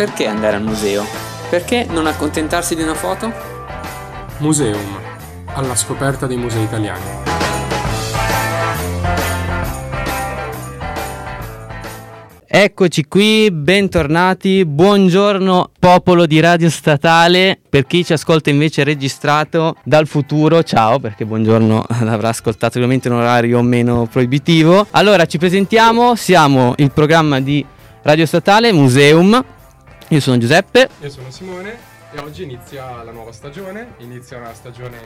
Perché andare al museo? Perché non accontentarsi di una foto? Museum, alla scoperta dei musei italiani. Eccoci qui, bentornati, buongiorno popolo di Radio Statale, per chi ci ascolta invece registrato dal futuro, ciao perché buongiorno l'avrà ascoltato ovviamente in un orario meno proibitivo. Allora ci presentiamo, siamo il programma di Radio Statale Museum, io sono Giuseppe. Io sono Simone e oggi inizia la nuova stagione, inizia una stagione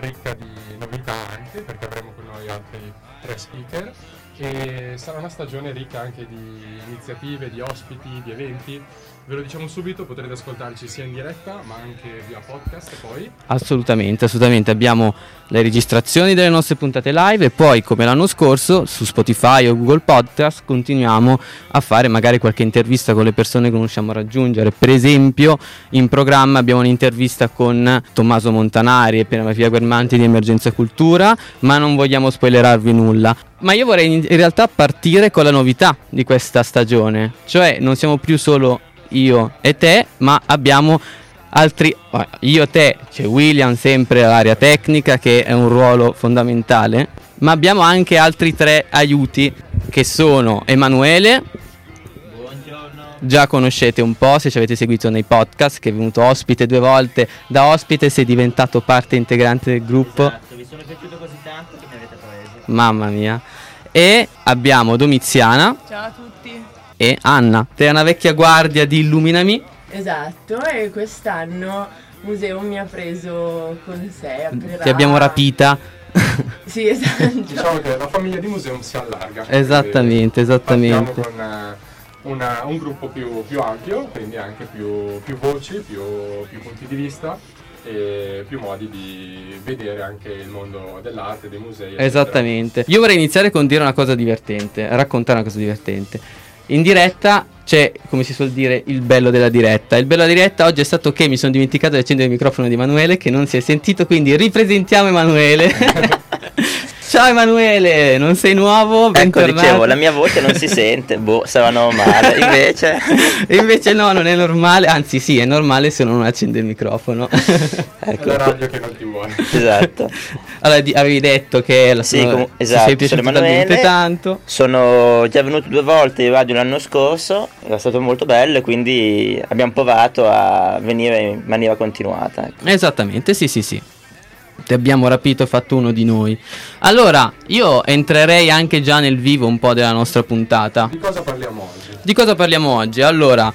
ricca di novità anche perché avremo con noi altri tre speaker e sarà una stagione ricca anche di iniziative, di ospiti, di eventi. Ve lo diciamo subito, potrete ascoltarci sia in diretta ma anche via podcast poi. Assolutamente, assolutamente. Abbiamo le registrazioni delle nostre puntate live e poi come l'anno scorso su Spotify o Google Podcast continuiamo a fare magari qualche intervista con le persone che non riusciamo a raggiungere. Per esempio in programma abbiamo un'intervista con Tommaso Montanari e Piera Guermanti di Emergenza Cultura, ma non vogliamo spoilerarvi nulla. Ma io vorrei in realtà partire con la novità di questa stagione, cioè non siamo più solo io e te, ma abbiamo altri io e te, c'è William sempre all'area tecnica che è un ruolo fondamentale, ma abbiamo anche altri tre aiuti che sono Emanuele. Già conoscete un po' se ci avete seguito nei podcast che è venuto ospite due volte. Da ospite sei diventato parte integrante del gruppo. Esatto, vi sono piaciuto così tanto che mi avete preso mamma mia. E abbiamo Domiziana. Ciao a tutti. E Anna. Te una vecchia guardia di Illuminami? Esatto e quest'anno Museo mi ha preso con sé aprirà... ti abbiamo rapita. Sì esatto. Diciamo che la famiglia di Museum si allarga esattamente esattamente. con eh, una, un gruppo più, più, ampio, quindi anche più, più voci, più, più, punti di vista e più modi di vedere anche il mondo dell'arte, dei musei. Eccetera. Esattamente. Io vorrei iniziare con dire una cosa divertente, raccontare una cosa divertente. In diretta c'è, come si suol dire, il bello della diretta. Il bello della diretta oggi è stato che mi sono dimenticato di accendere il microfono di Emanuele che non si è sentito, quindi ripresentiamo Emanuele. Ciao Emanuele, non sei nuovo? Ecco, dicevo, la mia voce non si sente, boh, stavano male, invece... invece no, non è normale, anzi sì, è normale se non accende il microfono. ecco. È la radio che non ti vuole. Esatto. Allora, di, avevi detto che la sì, com- esatto, sei piaciuto talmente tanto. Sono già venuto due volte in radio l'anno scorso, era stato molto bello e quindi abbiamo provato a venire in maniera continuata. Ecco. Esattamente, sì, sì, sì ti abbiamo rapito e fatto uno di noi. Allora, io entrerei anche già nel vivo un po' della nostra puntata. Di cosa parliamo oggi? Di cosa parliamo oggi? Allora,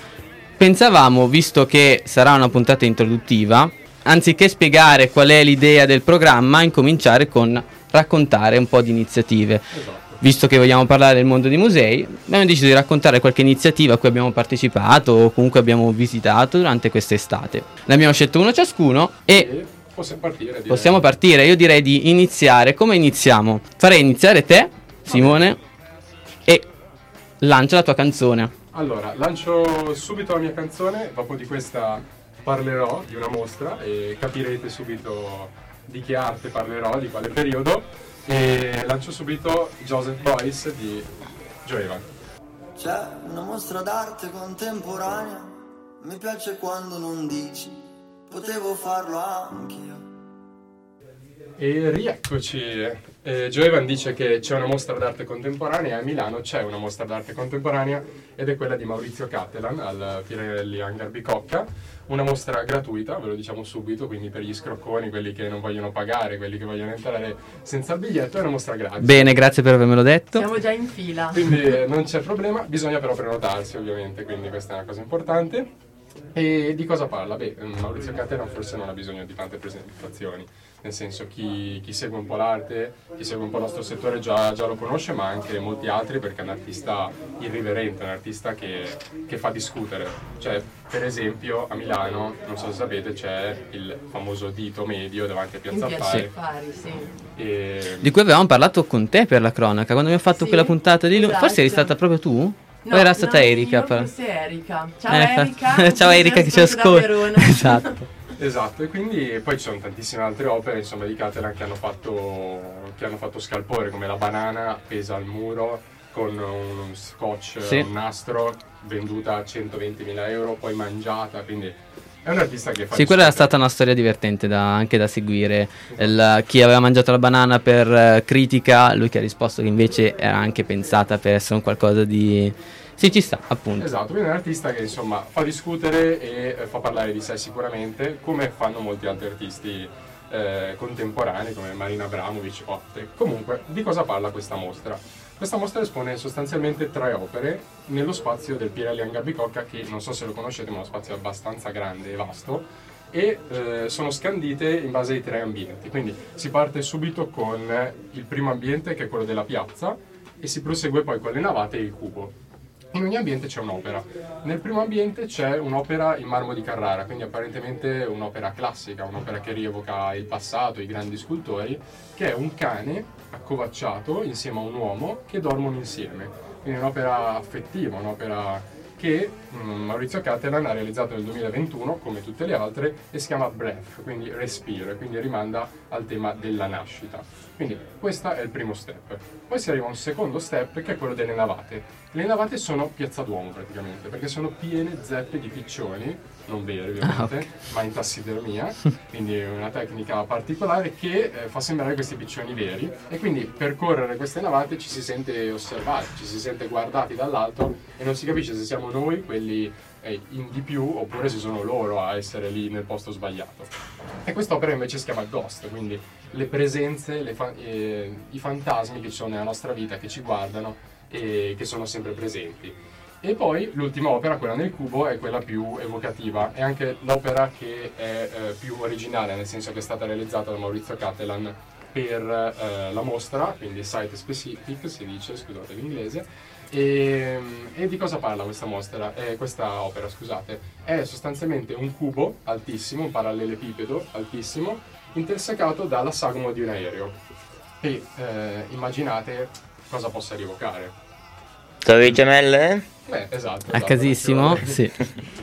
pensavamo, visto che sarà una puntata introduttiva, anziché spiegare qual è l'idea del programma, incominciare con raccontare un po' di iniziative. Esatto. Visto che vogliamo parlare del mondo dei musei, abbiamo deciso di raccontare qualche iniziativa a cui abbiamo partecipato o comunque abbiamo visitato durante quest'estate. Ne abbiamo scelto uno ciascuno e possiamo partire. Direi. Possiamo partire, io direi di iniziare. Come iniziamo? Farei iniziare te, Simone, e lancia la tua canzone. Allora, lancio subito la mia canzone, dopo di questa parlerò di una mostra e capirete subito di che arte parlerò, di quale periodo. E lancio subito Joseph Boyce di Joe C'è una mostra d'arte contemporanea, mi piace quando non dici potevo farlo anch'io. E rieccoci. Eh, Joevan dice che c'è una mostra d'arte contemporanea e a Milano c'è una mostra d'arte contemporanea ed è quella di Maurizio Cattelan al Pirelli Hangar Bicocca. Una mostra gratuita, ve lo diciamo subito, quindi per gli scrocconi, quelli che non vogliono pagare, quelli che vogliono entrare senza il biglietto, è una mostra gratis. Bene, grazie per avermelo detto. Siamo già in fila. Quindi eh, non c'è problema, bisogna però prenotarsi ovviamente, quindi questa è una cosa importante. E di cosa parla? Beh, Maurizio Cattelan forse non ha bisogno di tante presentazioni, nel senso chi, chi, segue un po' l'arte, chi segue un po' il nostro settore già, già, lo conosce, ma anche molti altri perché è un artista irriverente, un artista che, che, fa discutere. Cioè, per esempio, a Milano, non so se sapete, c'è il famoso dito medio davanti a Piazza Affari. Affari sì. E... Di cui avevamo parlato con te per la cronaca, quando abbiamo fatto sì, quella puntata di... Esatto. Forse eri stata proprio tu? No, era stata no, Erika? Però. Erika. Ciao eh, Erika. Ciao Erika che ci ascolta. esatto. Esatto, e quindi poi ci sono tantissime altre opere insomma, di Catalan che hanno, fatto, che hanno fatto scalpore, come la banana appesa al muro con un scotch, Sì. un nastro, venduta a 120.000 euro, poi mangiata, quindi è un artista che fa Sì, quella discutere. stata una storia divertente da- anche da seguire. Il- chi aveva mangiato la banana per eh, critica, lui che ha risposto che invece era anche pensata per essere un qualcosa di... Sì, ci sta, appunto. Esatto, quindi è un artista che insomma fa discutere e eh, fa parlare di sé sicuramente, come fanno molti altri artisti eh, contemporanei come Marina Abramovic o altri. Comunque, di cosa parla questa mostra? Questa mostra espone sostanzialmente tre opere nello spazio del Pirelli Angabicocca, che non so se lo conoscete, ma è uno spazio abbastanza grande e vasto, e eh, sono scandite in base ai tre ambienti. Quindi si parte subito con il primo ambiente, che è quello della piazza, e si prosegue poi con le navate e il cubo. In ogni ambiente c'è un'opera. Nel primo ambiente c'è un'opera in marmo di Carrara, quindi apparentemente un'opera classica, un'opera che rievoca il passato, i grandi scultori, che è un cane accovacciato insieme a un uomo che dormono insieme. Quindi un'opera affettiva, un'opera che mm, Maurizio Cattelan ha realizzato nel 2021, come tutte le altre, e si chiama Breath, quindi respiro, e quindi rimanda al tema della nascita. Quindi questo è il primo step. Poi si arriva a un secondo step che è quello delle navate. Le navate sono piazza Duomo praticamente, perché sono piene zeppe di piccioni, non veri ovviamente, ma in tassidermia, quindi è una tecnica particolare che eh, fa sembrare questi piccioni veri. E quindi percorrere queste navate ci si sente osservati, ci si sente guardati dall'alto e non si capisce se siamo noi quelli eh, in di più oppure se sono loro a essere lì nel posto sbagliato. E quest'opera invece si chiama Ghost, quindi le presenze, le fa- eh, i fantasmi che ci sono nella nostra vita, che ci guardano e che sono sempre presenti. E poi l'ultima opera, quella nel cubo, è quella più evocativa, è anche l'opera che è eh, più originale, nel senso che è stata realizzata da Maurizio Cattelan per eh, la mostra, quindi site specific si dice, scusate l'inglese. E, e di cosa parla questa mostra? Eh, questa opera, scusate, è sostanzialmente un cubo altissimo, un parallelepipedo altissimo, intersecato dalla sagoma di un aereo. E eh, immaginate cosa possa rievocare. Torri gemelle? Beh, esatto. A esatto, casissimo, non ci vuole- sì.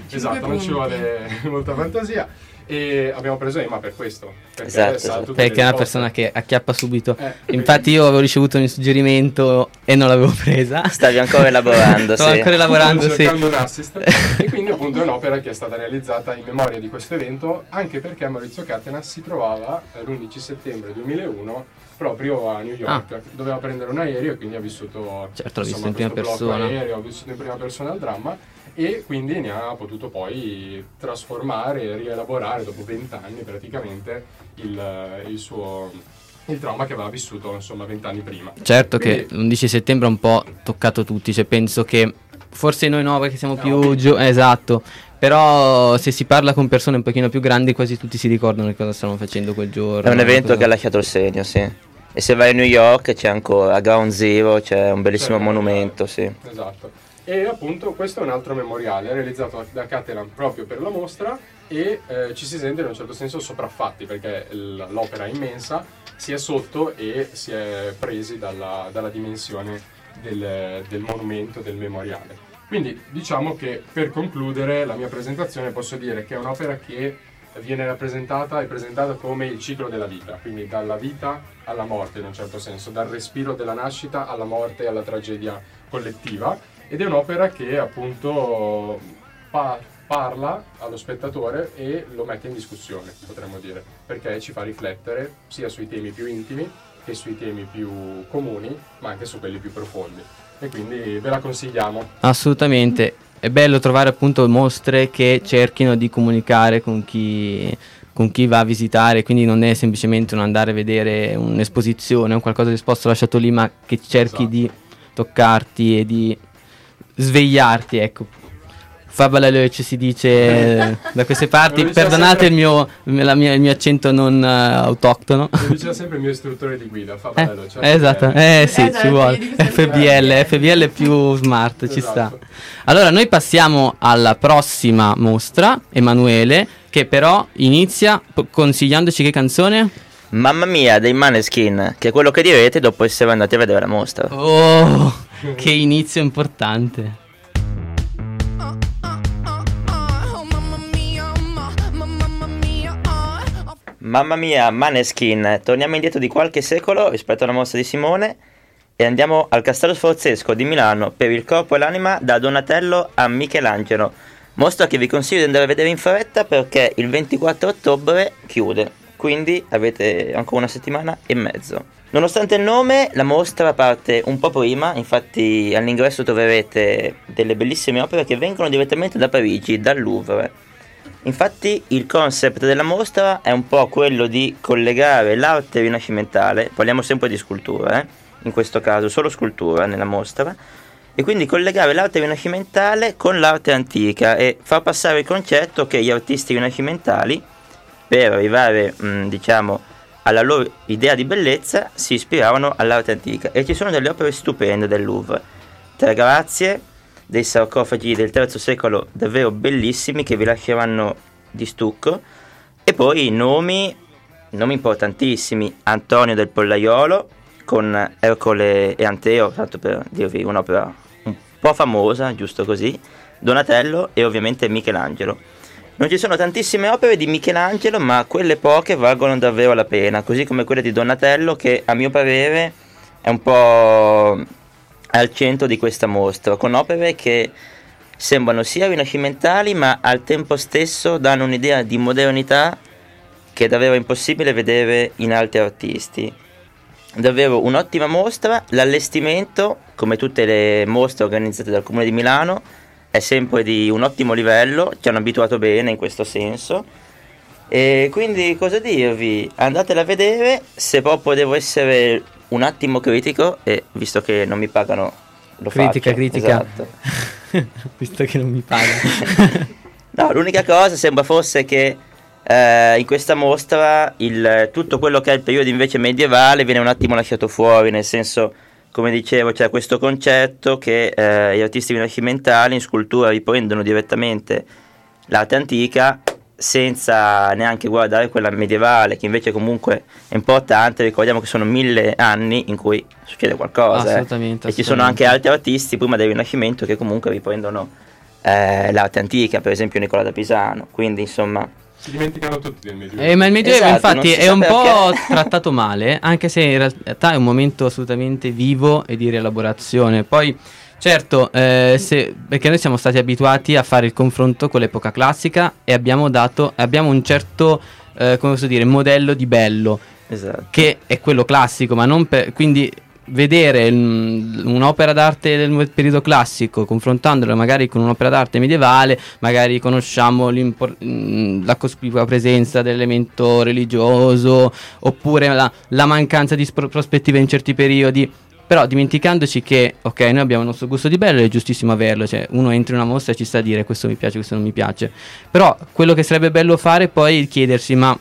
esatto, non ci vuole molta fantasia. E abbiamo preso Emma per questo. Perché Esatto, sa esatto. Perché è una persona che acchiappa subito. Eh, Infatti io avevo ricevuto un suggerimento e non l'avevo presa. Stavi ancora elaborando, Sto sì. ancora lavorando, Stavo sì. un assist e quindi appunto è un'opera che è stata realizzata in memoria di questo evento anche perché Maurizio Catena si trovava eh, l'11 settembre 2001 proprio a New York doveva prendere un aereo e quindi ha vissuto Ah. Certo, l'ho insomma, visto in prima persona. aereo, ha vissuto in prima persona il dramma e quindi ne ha potuto poi trasformare e rielaborare dopo vent'anni praticamente il, il suo il trauma che aveva vissuto insomma vent'anni prima Certo che Quindi- l'11 settembre ha un po' toccato tutti, cioè penso che forse noi no perché siamo No, più quindi- giù, esatto, però se si parla con persone un pochino più grandi quasi tutti si ricordano di cosa stavano facendo quel giorno. È un evento cosa- che ha lasciato il segno, sì. E se vai a New York c'è ancora, a Ground Zero c'è un bellissimo C'è- monumento, sì. Esatto. E appunto questo è un altro memoriale realizzato da Catalan proprio per la mostra e eh, ci si sente in un certo senso sopraffatti perché l'opera è immensa, si è sotto e si è presi dalla, dalla dimensione del, del monumento, del memoriale. Quindi diciamo che per concludere la mia presentazione posso dire che è un'opera che viene rappresentata e presentata come il ciclo della vita, quindi dalla vita alla morte in un certo senso, dal respiro della nascita alla morte e alla tragedia collettiva ed è un'opera che appunto pa- parla allo spettatore e lo mette in discussione, potremmo dire, perché ci fa riflettere sia sui temi più intimi che sui temi più comuni, ma anche su quelli più profondi. E quindi ve la consigliamo. Assolutamente, è bello trovare appunto mostre che cerchino di comunicare con chi, con chi va a visitare, quindi non è semplicemente un andare a vedere un'esposizione, un qualcosa di esposto lasciato lì, ma che cerchi Esatto. di toccarti e di svegliarti, ecco. Fabula Leoce si dice da queste parti, perdonate sempre- il mio, la mia- il mio accento non eh, autoctono. Lo diceva sempre il mio istruttore di guida, fa Eh, cioè, esatto, eh, eh sì, Esatto, ci vuole. FBL, FBL è più smart, ci sta. Esatto. Allora, noi passiamo alla prossima mostra, Emanuele, che però inizia p- consigliandoci che canzone? Mamma mia dei Maneskin, che è quello che direte dopo essere andati a vedere la mostra. Oh, che inizio importante. Mamma mia, Maneskin, torniamo indietro di qualche secolo rispetto alla mostra di Simone e andiamo al Castello Sforzesco di Milano per il corpo e l'anima da Donatello a Michelangelo. Mostra che vi consiglio di andare a vedere in fretta perché il 24 ottobre chiude, quindi avete ancora una settimana e mezzo. Nonostante il nome, la mostra parte un po' prima, infatti all'ingresso troverete delle bellissime opere che vengono direttamente da Parigi, dal Louvre. Infatti il concept della mostra è un po' quello di collegare l'arte rinascimentale, parliamo sempre di scultura, eh? in questo caso solo scultura nella mostra, e quindi collegare l'arte rinascimentale con l'arte antica e far passare il concetto che gli artisti rinascimentali, per arrivare mh, diciamo alla loro idea di bellezza, si ispiravano all'arte antica. E ci sono delle opere stupende del Louvre, tre grazie, dei sarcofagi del III secolo davvero bellissimi che vi lasceranno di stucco, e poi nomi, nomi importantissimi, Antonio del Pollaiolo, con Ercole e Anteo, tanto per dirvi un'opera un po' famosa, giusto così, Donatello e ovviamente Michelangelo. Non ci sono tantissime opere di Michelangelo, ma quelle poche valgono davvero la pena, così come quelle di Donatello che a mio parere è un po' al centro di questa mostra, con opere che sembrano sia rinascimentali, ma al tempo stesso danno un'idea di modernità che è davvero impossibile vedere in altri artisti. Davvero un'ottima mostra, l'allestimento, come tutte le mostre organizzate dal Comune di Milano, è sempre di un ottimo livello, ci hanno abituato bene in questo senso. E quindi cosa dirvi? Andatela a vedere, se proprio devo essere un attimo critico, e visto che non mi pagano, lo Critica, faccio. critica. Esatto. Visto che non mi paga. No, l'unica cosa sembra fosse che eh, in questa mostra il- tutto quello che è il periodo invece medievale viene un attimo lasciato fuori, nel senso, come dicevo, c'è questo concetto che eh, gli artisti rinascimentali in scultura riprendono direttamente l'arte antica senza neanche guardare quella medievale, che invece comunque è importante, ricordiamo che sono mille anni in cui succede qualcosa. eh. Assolutamente, E ci sono assolutamente. anche altri artisti prima del Rinascimento che comunque riprendono eh, l'arte antica, per esempio Nicola da Pisano. Quindi insomma, Si dimenticano tutti del Medioevo. Eh, ma il Medioevo Esatto, infatti è un po' perché. trattato male, anche se in realtà è un momento assolutamente vivo e di rielaborazione. Poi, certo, eh, se- perché noi siamo stati abituati a fare il confronto con l'epoca classica e abbiamo dato, abbiamo un certo, eh, come posso dire, modello di bello, esatto. che è quello classico, ma non per... Quindi vedere mm, un'opera d'arte del periodo classico confrontandola magari con un'opera d'arte medievale magari conosciamo mm, la cospicua presenza dell'elemento religioso oppure la, la mancanza di spro- prospettive in certi periodi. Però dimenticandoci che ok noi abbiamo il nostro gusto di bello è giustissimo averlo cioè uno entra in una mostra e ci sta a dire questo mi piace questo non mi piace però quello che sarebbe bello fare poi è chiedersi ma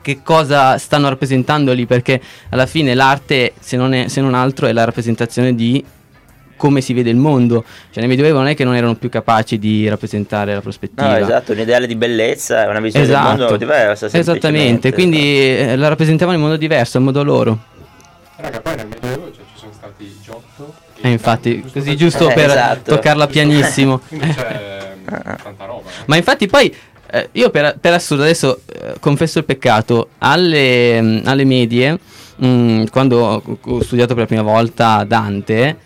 che cosa stanno rappresentando lì perché alla fine l'arte se non, è, se non altro è la rappresentazione di come si vede il mondo cioè nel medioevo non è che non erano più capaci di rappresentare la prospettiva No, esatto, un ideale di bellezza, una visione del mondo diversa. esattamente semplicemente. quindi eh, la rappresentavano in modo diverso a modo loro Raga, poi nel Medioevo cioè, ci sono stati Giotto. e infatti così giusto Eh, per esatto. toccarla pianissimo Quindi c'è mm, tanta roba. eh. Ma infatti poi eh, io per, per assurdo adesso eh, confesso il peccato, alle, mm, alle medie, mm, quando ho, studiato per la prima volta Dante,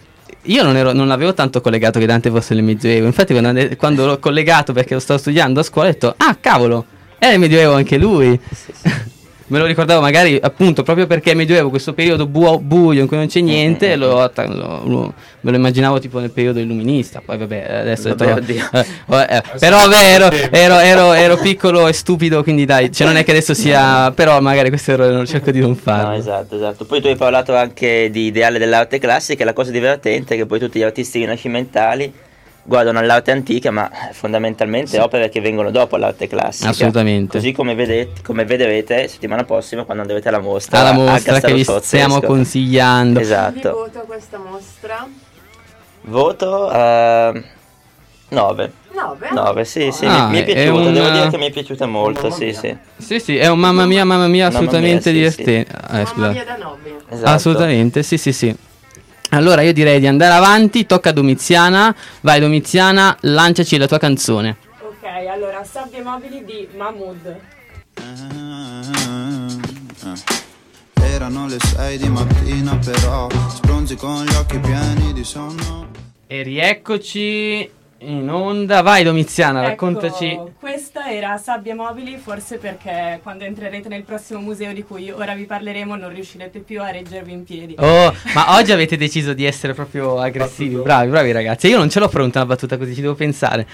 io non, ero, non avevo tanto collegato che Dante fosse nel Medioevo, infatti quando, quando l'ho collegato perché lo stavo studiando a scuola ho detto, ah cavolo, è nel Medioevo anche lui. Me lo ricordavo magari appunto proprio perché Medioevo, questo periodo buo- buio in cui non c'è niente, lo lo- lo- me lo immaginavo tipo nel periodo illuminista, poi vabbè adesso ho detto, Vabbè, oddio. eh, vabbè, eh, però vero, ero, ero, ero piccolo e stupido, quindi dai, cioè non è che adesso sia, però magari questo errore non cerco di non farlo. No, esatto, esatto. Poi tu hai parlato anche di ideale dell'arte classica la cosa divertente è che poi tutti gli artisti rinascimentali guardano all'arte antica, ma fondamentalmente opere che vengono dopo l'arte classica. Assolutamente. Così come, vedete, come vedrete settimana prossima quando andrete alla mostra. Alla a mostra che vi stiamo consigliando. Quindi Esatto. voto a questa mostra. Voto eh, 9. 9? 9, sì, sì, Ah, mi, mi è è piaciuto, un- devo dire che mi è piaciuta molto, Mamma sì, mia. sì. Sì, sì, è un mamma mia, mamma mia, Mamma assolutamente mia, sì, divertente. Eh, Mamma mia da 9. Esatto. Assolutamente, sì, sì, sì. Allora io direi di andare avanti, tocca a Domiziana. Vai Domiziana, lanciaci la tua canzone. Ok, allora sabbie mobili di Mahmood. Erano le sei di mattina però Spronzo bronzi con gli occhi pieni di sonno. E rieccoci in onda. Vai Domiziana, raccontaci. Ecco, questa era Sabbie Mobili, forse perché quando entrerete nel prossimo museo di cui ora vi parleremo non riuscirete più a reggervi in piedi. Oh, ma oggi avete deciso di essere proprio aggressivi. Battuto. Bravi, bravi ragazzi. Io non ce l'ho pronta una battuta così, ci devo pensare.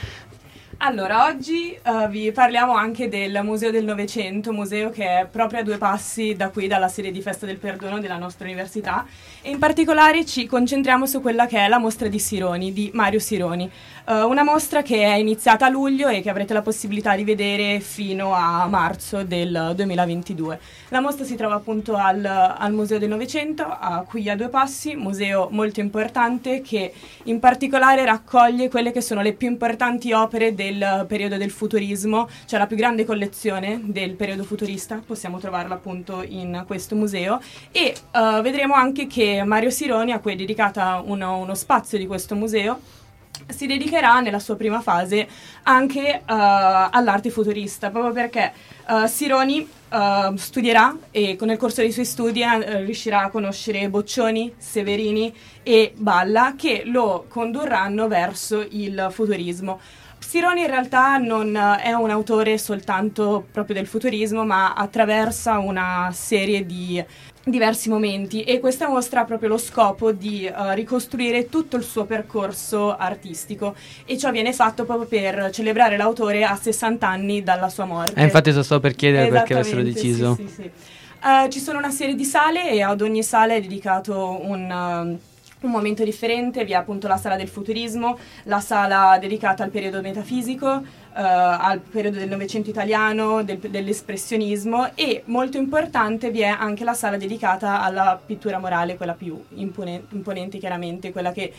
Allora, oggi eh, vi parliamo anche del Museo del Novecento, museo che è proprio a due passi da qui, dalla sede di Festa del Perdono della nostra università e in particolare ci concentriamo su quella che è la mostra di Sironi, di Mario Sironi. Eh, una mostra che è iniziata a luglio e che avrete la possibilità di vedere fino a marzo del 2022. La mostra si trova appunto al, al Museo del Novecento, a qui a due passi, museo molto importante che in particolare raccoglie quelle che sono le più importanti opere del periodo del futurismo, cioè la più grande collezione del periodo futurista, possiamo trovarla appunto in questo museo e eh, vedremo anche che Mario Sironi, a cui è dedicata uno, uno spazio di questo museo, si dedicherà nella sua prima fase anche eh, all'arte futurista, proprio perché eh, Sironi eh, studierà e nel corso dei suoi studi riuscirà a conoscere Boccioni, Severini e Balla che lo condurranno verso il futurismo. Sironi in realtà non eh, è un autore soltanto proprio del futurismo, ma attraversa una serie di diversi momenti e questa mostra ha proprio lo scopo di eh, ricostruire tutto il suo percorso artistico e ciò viene fatto proprio per celebrare l'autore a 60 anni dalla sua morte. Eh, infatti, sto stavo per chiedere perché avessero deciso. sì, sì, sì. Eh, ci sono una serie di sale e ad ogni sala è dedicato un, um, un momento differente. Vi è appunto la sala del futurismo, la sala dedicata al periodo metafisico, eh, al periodo del Novecento italiano, del- dell'espressionismo e molto importante vi è anche la sala dedicata alla pittura morale, quella più impone- imponente chiaramente, quella che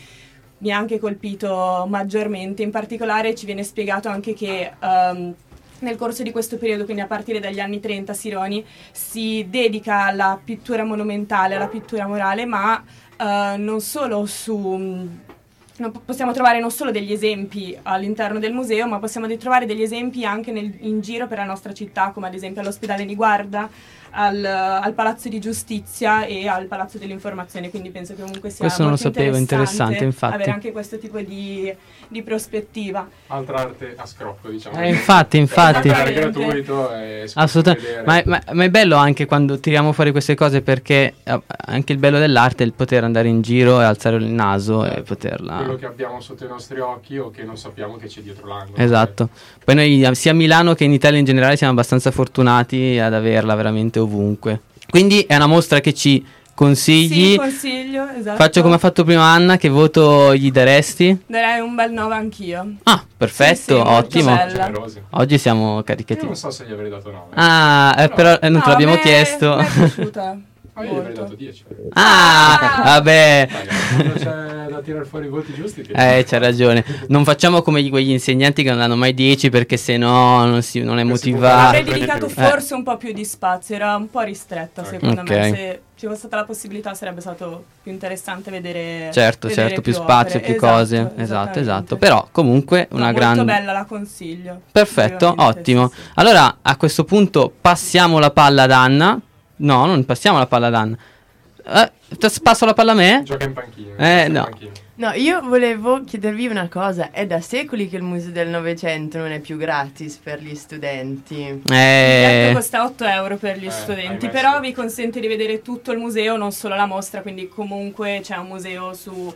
mi ha anche colpito maggiormente. In particolare ci viene spiegato anche che ehm, nel corso di questo periodo, quindi a partire dagli anni 30, Sironi si dedica alla pittura monumentale, alla pittura morale, ma eh, non solo su... po- possiamo trovare non solo degli esempi all'interno del museo, ma possiamo trovare degli esempi anche nel- in giro per la nostra città, come ad esempio all'ospedale di Guarda, al, al Palazzo di Giustizia e al Palazzo dell'Informazione, quindi penso che comunque sia Questo non lo molto sapevo, interessante, infatti. avere anche questo tipo di, di prospettiva. Altra arte a scrocco, diciamo. Eh, infatti, infatti. È gratuito e Assolutamente, ma, ma- ma è bello anche quando tiriamo fuori queste cose perché eh, anche il bello dell'arte è il poter andare in giro e alzare il naso e Quello poterla... che abbiamo sotto i nostri occhi o che non sappiamo che c'è dietro l'angolo. Esatto. Poi noi eh, sia a Milano che in Italia in generale siamo abbastanza fortunati ad averla veramente ovunque. Quindi è una mostra che ci consigli. Sì, consiglio, esatto. Faccio come ha fatto prima Anna, che voto gli daresti? Darei un bel 9 anch'io. Ah, perfetto, Sì, sì, ottimo. Oggi siamo Io caricati. non so se gli avrei dato 9. Ah, eh, però eh, non te No, l'abbiamo a me- chiesto. Mi è piaciuta. Ah, io gli avrei molto. dato 10. Ah, vabbè. Quando c'è da tirare fuori i voti giusti. ti- Eh, c'ha ragione. Non facciamo come gli- quegli insegnanti che non danno mai 10 perché se no non, si, non è può motivato. Avrei dedicato più. forse un po' più di spazio, era un po' ristretta Ok. secondo Ok. me. Se ci fosse stata la possibilità sarebbe stato più interessante vedere. Certo, vedere certo, più spazio, opere. più Esatto, cose. Esatto, esatto. Però comunque una molto grande... bella, la consiglio. Perfetto, ottimo. sì, sì. Allora, a questo punto passiamo la palla ad Anna. No, non passiamo la palla ad Anna. Eh, passo la palla a me? Gioca in panchina. Eh, no. No, io volevo chiedervi una cosa. È da secoli che il Museo del Novecento non è più gratis per gli studenti. Il biglietto Eh, costa 8 euro per gli Eh, studenti, però vi consente di vedere tutto il museo, non solo la mostra, quindi comunque c'è un museo su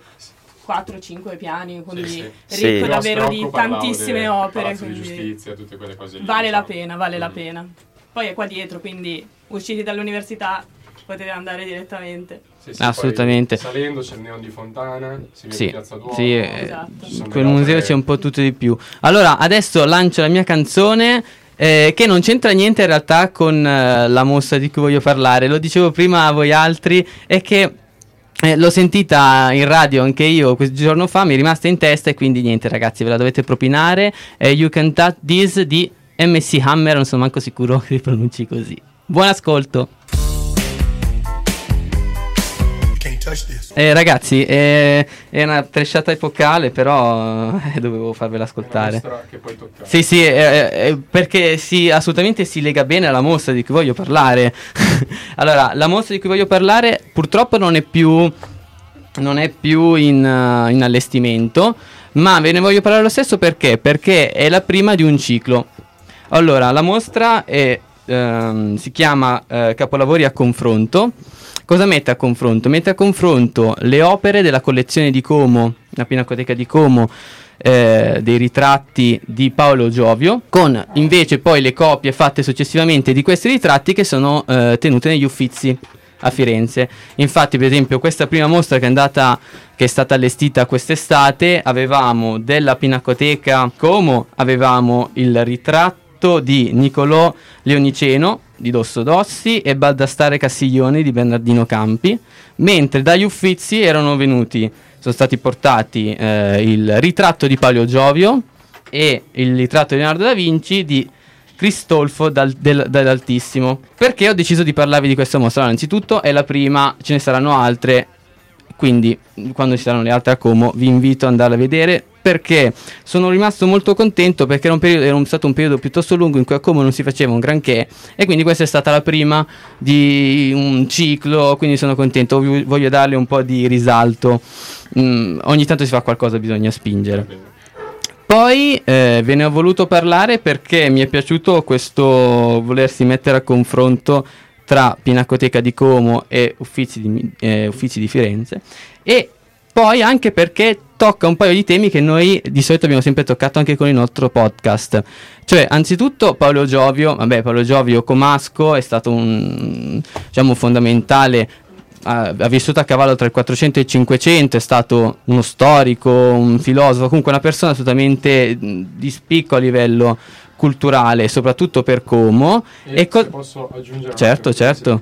4-5 piani, quindi sì. Sì. ricco Però davvero di tantissime opere. Di giustizia, tutte quelle cose lì. vale la diciamo. pena, vale la Mm. pena. Poi è qua dietro, quindi usciti dall'università potete andare direttamente. Sì, sì, Assolutamente. poi salendo c'è il Neon di Fontana, si vede sì, Piazza Duomo. sì, eh, Esatto. quel museo c'è un po' tutto di più. Allora, adesso lancio la mia canzone. eh, che non c'entra niente in realtà con eh, la mostra di cui voglio parlare. Lo dicevo prima a voi altri. È che eh, l'ho sentita in radio anche io qualche giorno fa. Mi è rimasta in testa. E quindi niente, ragazzi, ve la dovete propinare. Eh, you Can Touch This di MC Hammer. Non sono manco sicuro che li pronunci così. Buon ascolto. Eh, ragazzi, eh, è una tresciata epocale, però eh, dovevo farvela È ascoltare. Sì, sì, eh, eh, perché si, assolutamente si lega bene alla mostra di cui voglio parlare. allora, la mostra di cui voglio parlare purtroppo non è più non è più in, uh, in allestimento, ma ve ne voglio parlare lo stesso perché? Perché è la prima di un ciclo. Allora, la mostra è, ehm, si chiama eh, Capolavori a confronto. Cosa mette a confronto? Mette a confronto le opere della collezione di Como, la Pinacoteca di Como, eh, dei ritratti di Paolo Giovio, con invece poi le copie fatte successivamente di questi ritratti che sono eh, tenute negli uffizi a Firenze. Infatti, per esempio, questa prima mostra che è, andata, che è stata allestita quest'estate, avevamo della Pinacoteca Como, avevamo il ritratto di Niccolò Leoniceno di Dosso Dossi e Baldastare Castiglione di Bernardino Campi, mentre dagli Uffizi erano venuti, sono stati portati eh, il ritratto di Palio Giovio e il ritratto di Leonardo da Vinci di Cristolfo dal, del, dall'Altissimo. Perché ho deciso di parlarvi di questa mostra? Allora, innanzitutto è la prima, ce ne saranno altre, quindi quando ci saranno le altre a Como vi invito ad andare a vedere perché sono rimasto molto contento perché era, un periodo, era stato un periodo piuttosto lungo in cui a Como non si faceva un granché e quindi questa è stata la prima di un ciclo, quindi sono contento, voglio darle un po' di risalto, mm, ogni tanto si fa qualcosa, bisogna spingere. Poi eh, ve ne ho voluto parlare perché mi è piaciuto questo volersi mettere a confronto tra Pinacoteca di Como e Uffizi di, eh, Uffizi di Firenze e poi anche perché tocca un paio di temi che noi di solito abbiamo sempre toccato anche con il nostro podcast. Cioè, anzitutto Paolo Giovio, vabbè, Paolo Giovio Comasco è stato un diciamo fondamentale ha, ha, vissuto a cavallo tra il 400 e il 500, è stato uno storico, un filosofo, comunque una persona assolutamente di spicco a livello culturale, soprattutto per Como. E, e co- posso aggiungere certo, certo.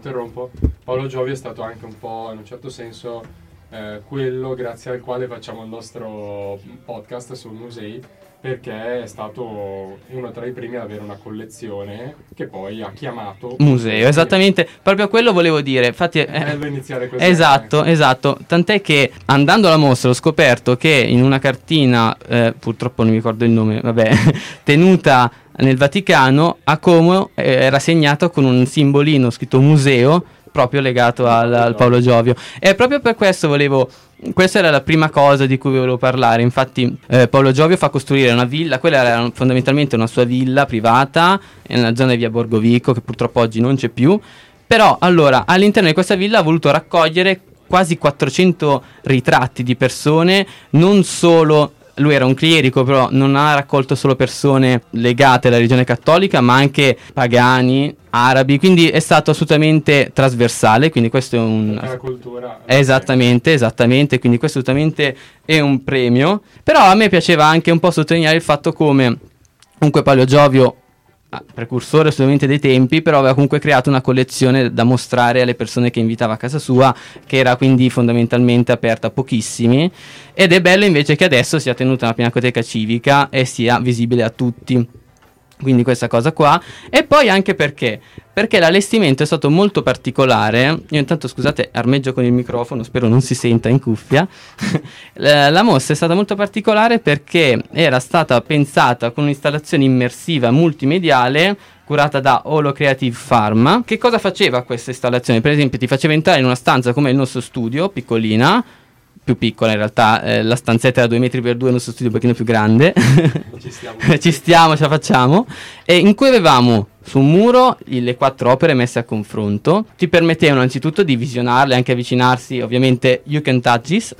Paolo Giovi è stato anche un po' in un certo senso eh, quello grazie al quale facciamo il nostro podcast sul musei perché è stato uno tra i primi ad avere una collezione che poi ha chiamato museo. Esattamente, proprio quello volevo dire. Infatti, è bello eh, iniziare così. Esatto, esatto. Tant'è che andando alla mostra ho scoperto che in una cartina, eh, purtroppo non mi ricordo il nome, vabbè, tenuta nel Vaticano, a Como eh, era segnato con un simbolino scritto museo proprio legato al, al Paolo Giovio. E proprio per questo volevo questa era la prima cosa di cui volevo parlare. Infatti, eh, Paolo Giovio fa costruire una villa. Quella era fondamentalmente una sua villa privata nella zona di via Borgovico, che purtroppo oggi non c'è più. Però, allora, all'interno di questa villa ha voluto raccogliere quasi 400 ritratti di persone, non solo lui era un clierico, però non ha raccolto solo persone legate alla religione cattolica, ma anche pagani, arabi, quindi è stato assolutamente trasversale, quindi questo è un... La cultura. Esattamente, esattamente, quindi questo assolutamente è un premio, però a me piaceva anche un po' sottolineare il fatto come comunque Palio Giovio Ah, precursore assolutamente dei tempi, però aveva comunque creato una collezione da mostrare alle persone che invitava a casa sua, che era quindi fondamentalmente aperta a pochissimi. Ed è bello invece che adesso sia tenuta una pinacoteca civica e sia visibile a tutti quindi questa cosa qua e poi anche perché perché l'allestimento è stato molto particolare io intanto scusate armeggio con il microfono spero non si senta in cuffia la, mostra è stata molto particolare perché era stata pensata con un'installazione immersiva multimediale curata da Holo Creative Pharma. Che cosa faceva questa installazione? Per esempio, ti faceva entrare in una stanza come il nostro studio, piccolina, più piccola in realtà, eh, la stanzetta era 2 metri per 2, il nostro studio un pochino più grande, ci stiamo, ci stiamo, ce la facciamo, e in cui avevamo su un muro le quattro opere messe a confronto, ti permettevano innanzitutto di visionarle, anche avvicinarsi, ovviamente you can touch this,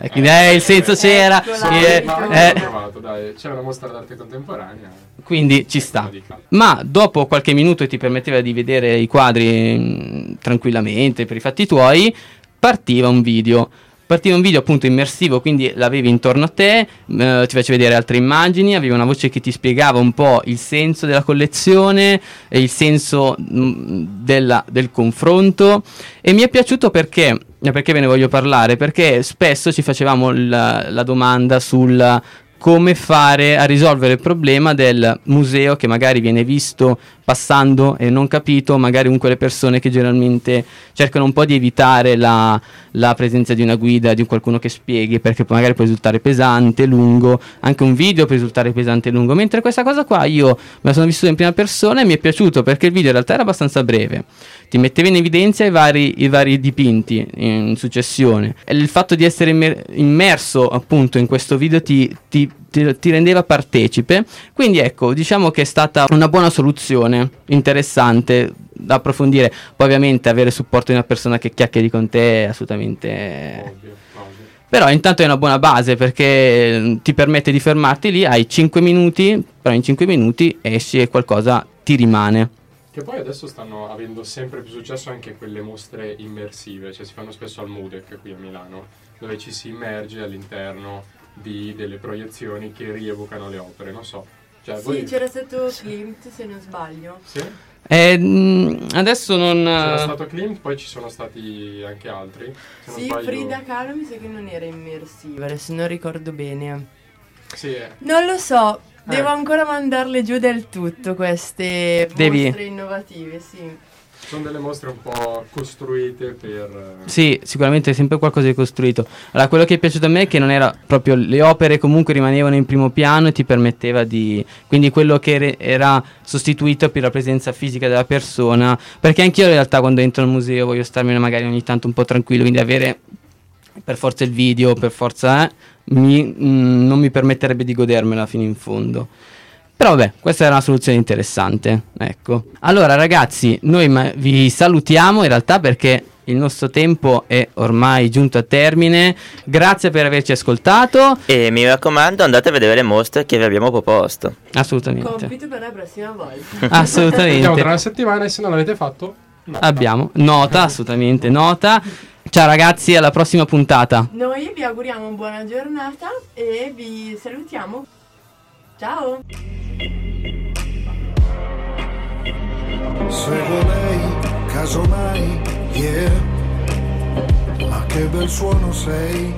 eh, quindi eh, il senso c'era. Eh, eh, provato, dai, c'è una mostra d'arte contemporanea. Quindi ci sta. Ma dopo qualche minuto ti permetteva di vedere i quadri mh, mm, tranquillamente per i fatti tuoi, partiva un video partiva un video appunto immersivo, quindi l'avevi intorno a te, eh, ti faceva vedere altre immagini, avevi una voce che ti spiegava un po' il senso della collezione e il senso mh, mm, della, del confronto e mi è piaciuto perché perché ve ne voglio parlare? Perché spesso ci facevamo la, la domanda sul come fare a risolvere il problema del museo che magari viene visto passando e non capito, magari un quelle persone che generalmente cercano un po' di evitare la, la presenza di una guida, di qualcuno che spieghi, perché magari può risultare pesante, lungo, anche un video può risultare pesante e lungo, mentre questa cosa qua io me la sono vissuta in prima persona e mi è piaciuto perché il video in realtà era abbastanza breve, ti metteva in evidenza i vari, i vari dipinti in successione. E il fatto di essere immer- immerso appunto in questo video ti, ti ti, ti, rendeva partecipe. Quindi ecco, diciamo che è stata una buona soluzione, interessante da approfondire. Poi ovviamente avere supporto di una persona che chiacchieri con te è assolutamente... Ovvio. Però intanto è una buona base perché mm, ti permette di fermarti lì, hai 5 minuti, però in 5 minuti esci e qualcosa ti rimane. Che poi adesso stanno avendo sempre più successo anche quelle mostre immersive, cioè si fanno spesso al Mudec qui a Milano, dove ci si immerge all'interno di delle proiezioni che rievocano le opere, non so. Cioè, Sì, voi... c'era stato Klimt se non sbaglio. Sì? Eh, mm, adesso non... C'era eh, stato Klimt, poi ci sono stati anche altri. Sì, sbaglio- Frida Kahlo mi sa che non era immersiva, adesso non ricordo bene. Sì, eh. Non lo so, devo Eh. ancora mandarle giù del tutto queste Devi. mostre innovative, sì. Sono delle mostre un po' costruite per... eh, Sì, sicuramente è sempre qualcosa di costruito. Allora, quello che è piaciuto a me è che non era proprio le opere comunque rimanevano in primo piano e ti permetteva di quindi quello che re- era sostituito per la presenza fisica della persona, perché anch'io in realtà quando entro al museo voglio starmene magari ogni tanto un po' tranquillo, quindi avere per forza il video, per forza eh, mi- mm, non mi permetterebbe di godermela fino in fondo. Però vabbè, questa era una soluzione interessante. Ecco. Allora, ragazzi, noi ma- vi salutiamo in realtà perché il nostro tempo è ormai giunto a termine. Grazie per averci ascoltato. E mi raccomando, andate a vedere le mostre che vi abbiamo proposto. Assolutamente. Compito per la prossima volta. Vediamo tra Assolutamente. una settimana e se non l'avete fatto... no. Abbiamo nota, assolutamente nota. Ciao ragazzi, alla prossima puntata. Noi vi auguriamo buona giornata e vi salutiamo. Ciao! Seguo lei, casomai, yeah. Ma che bel suono sei.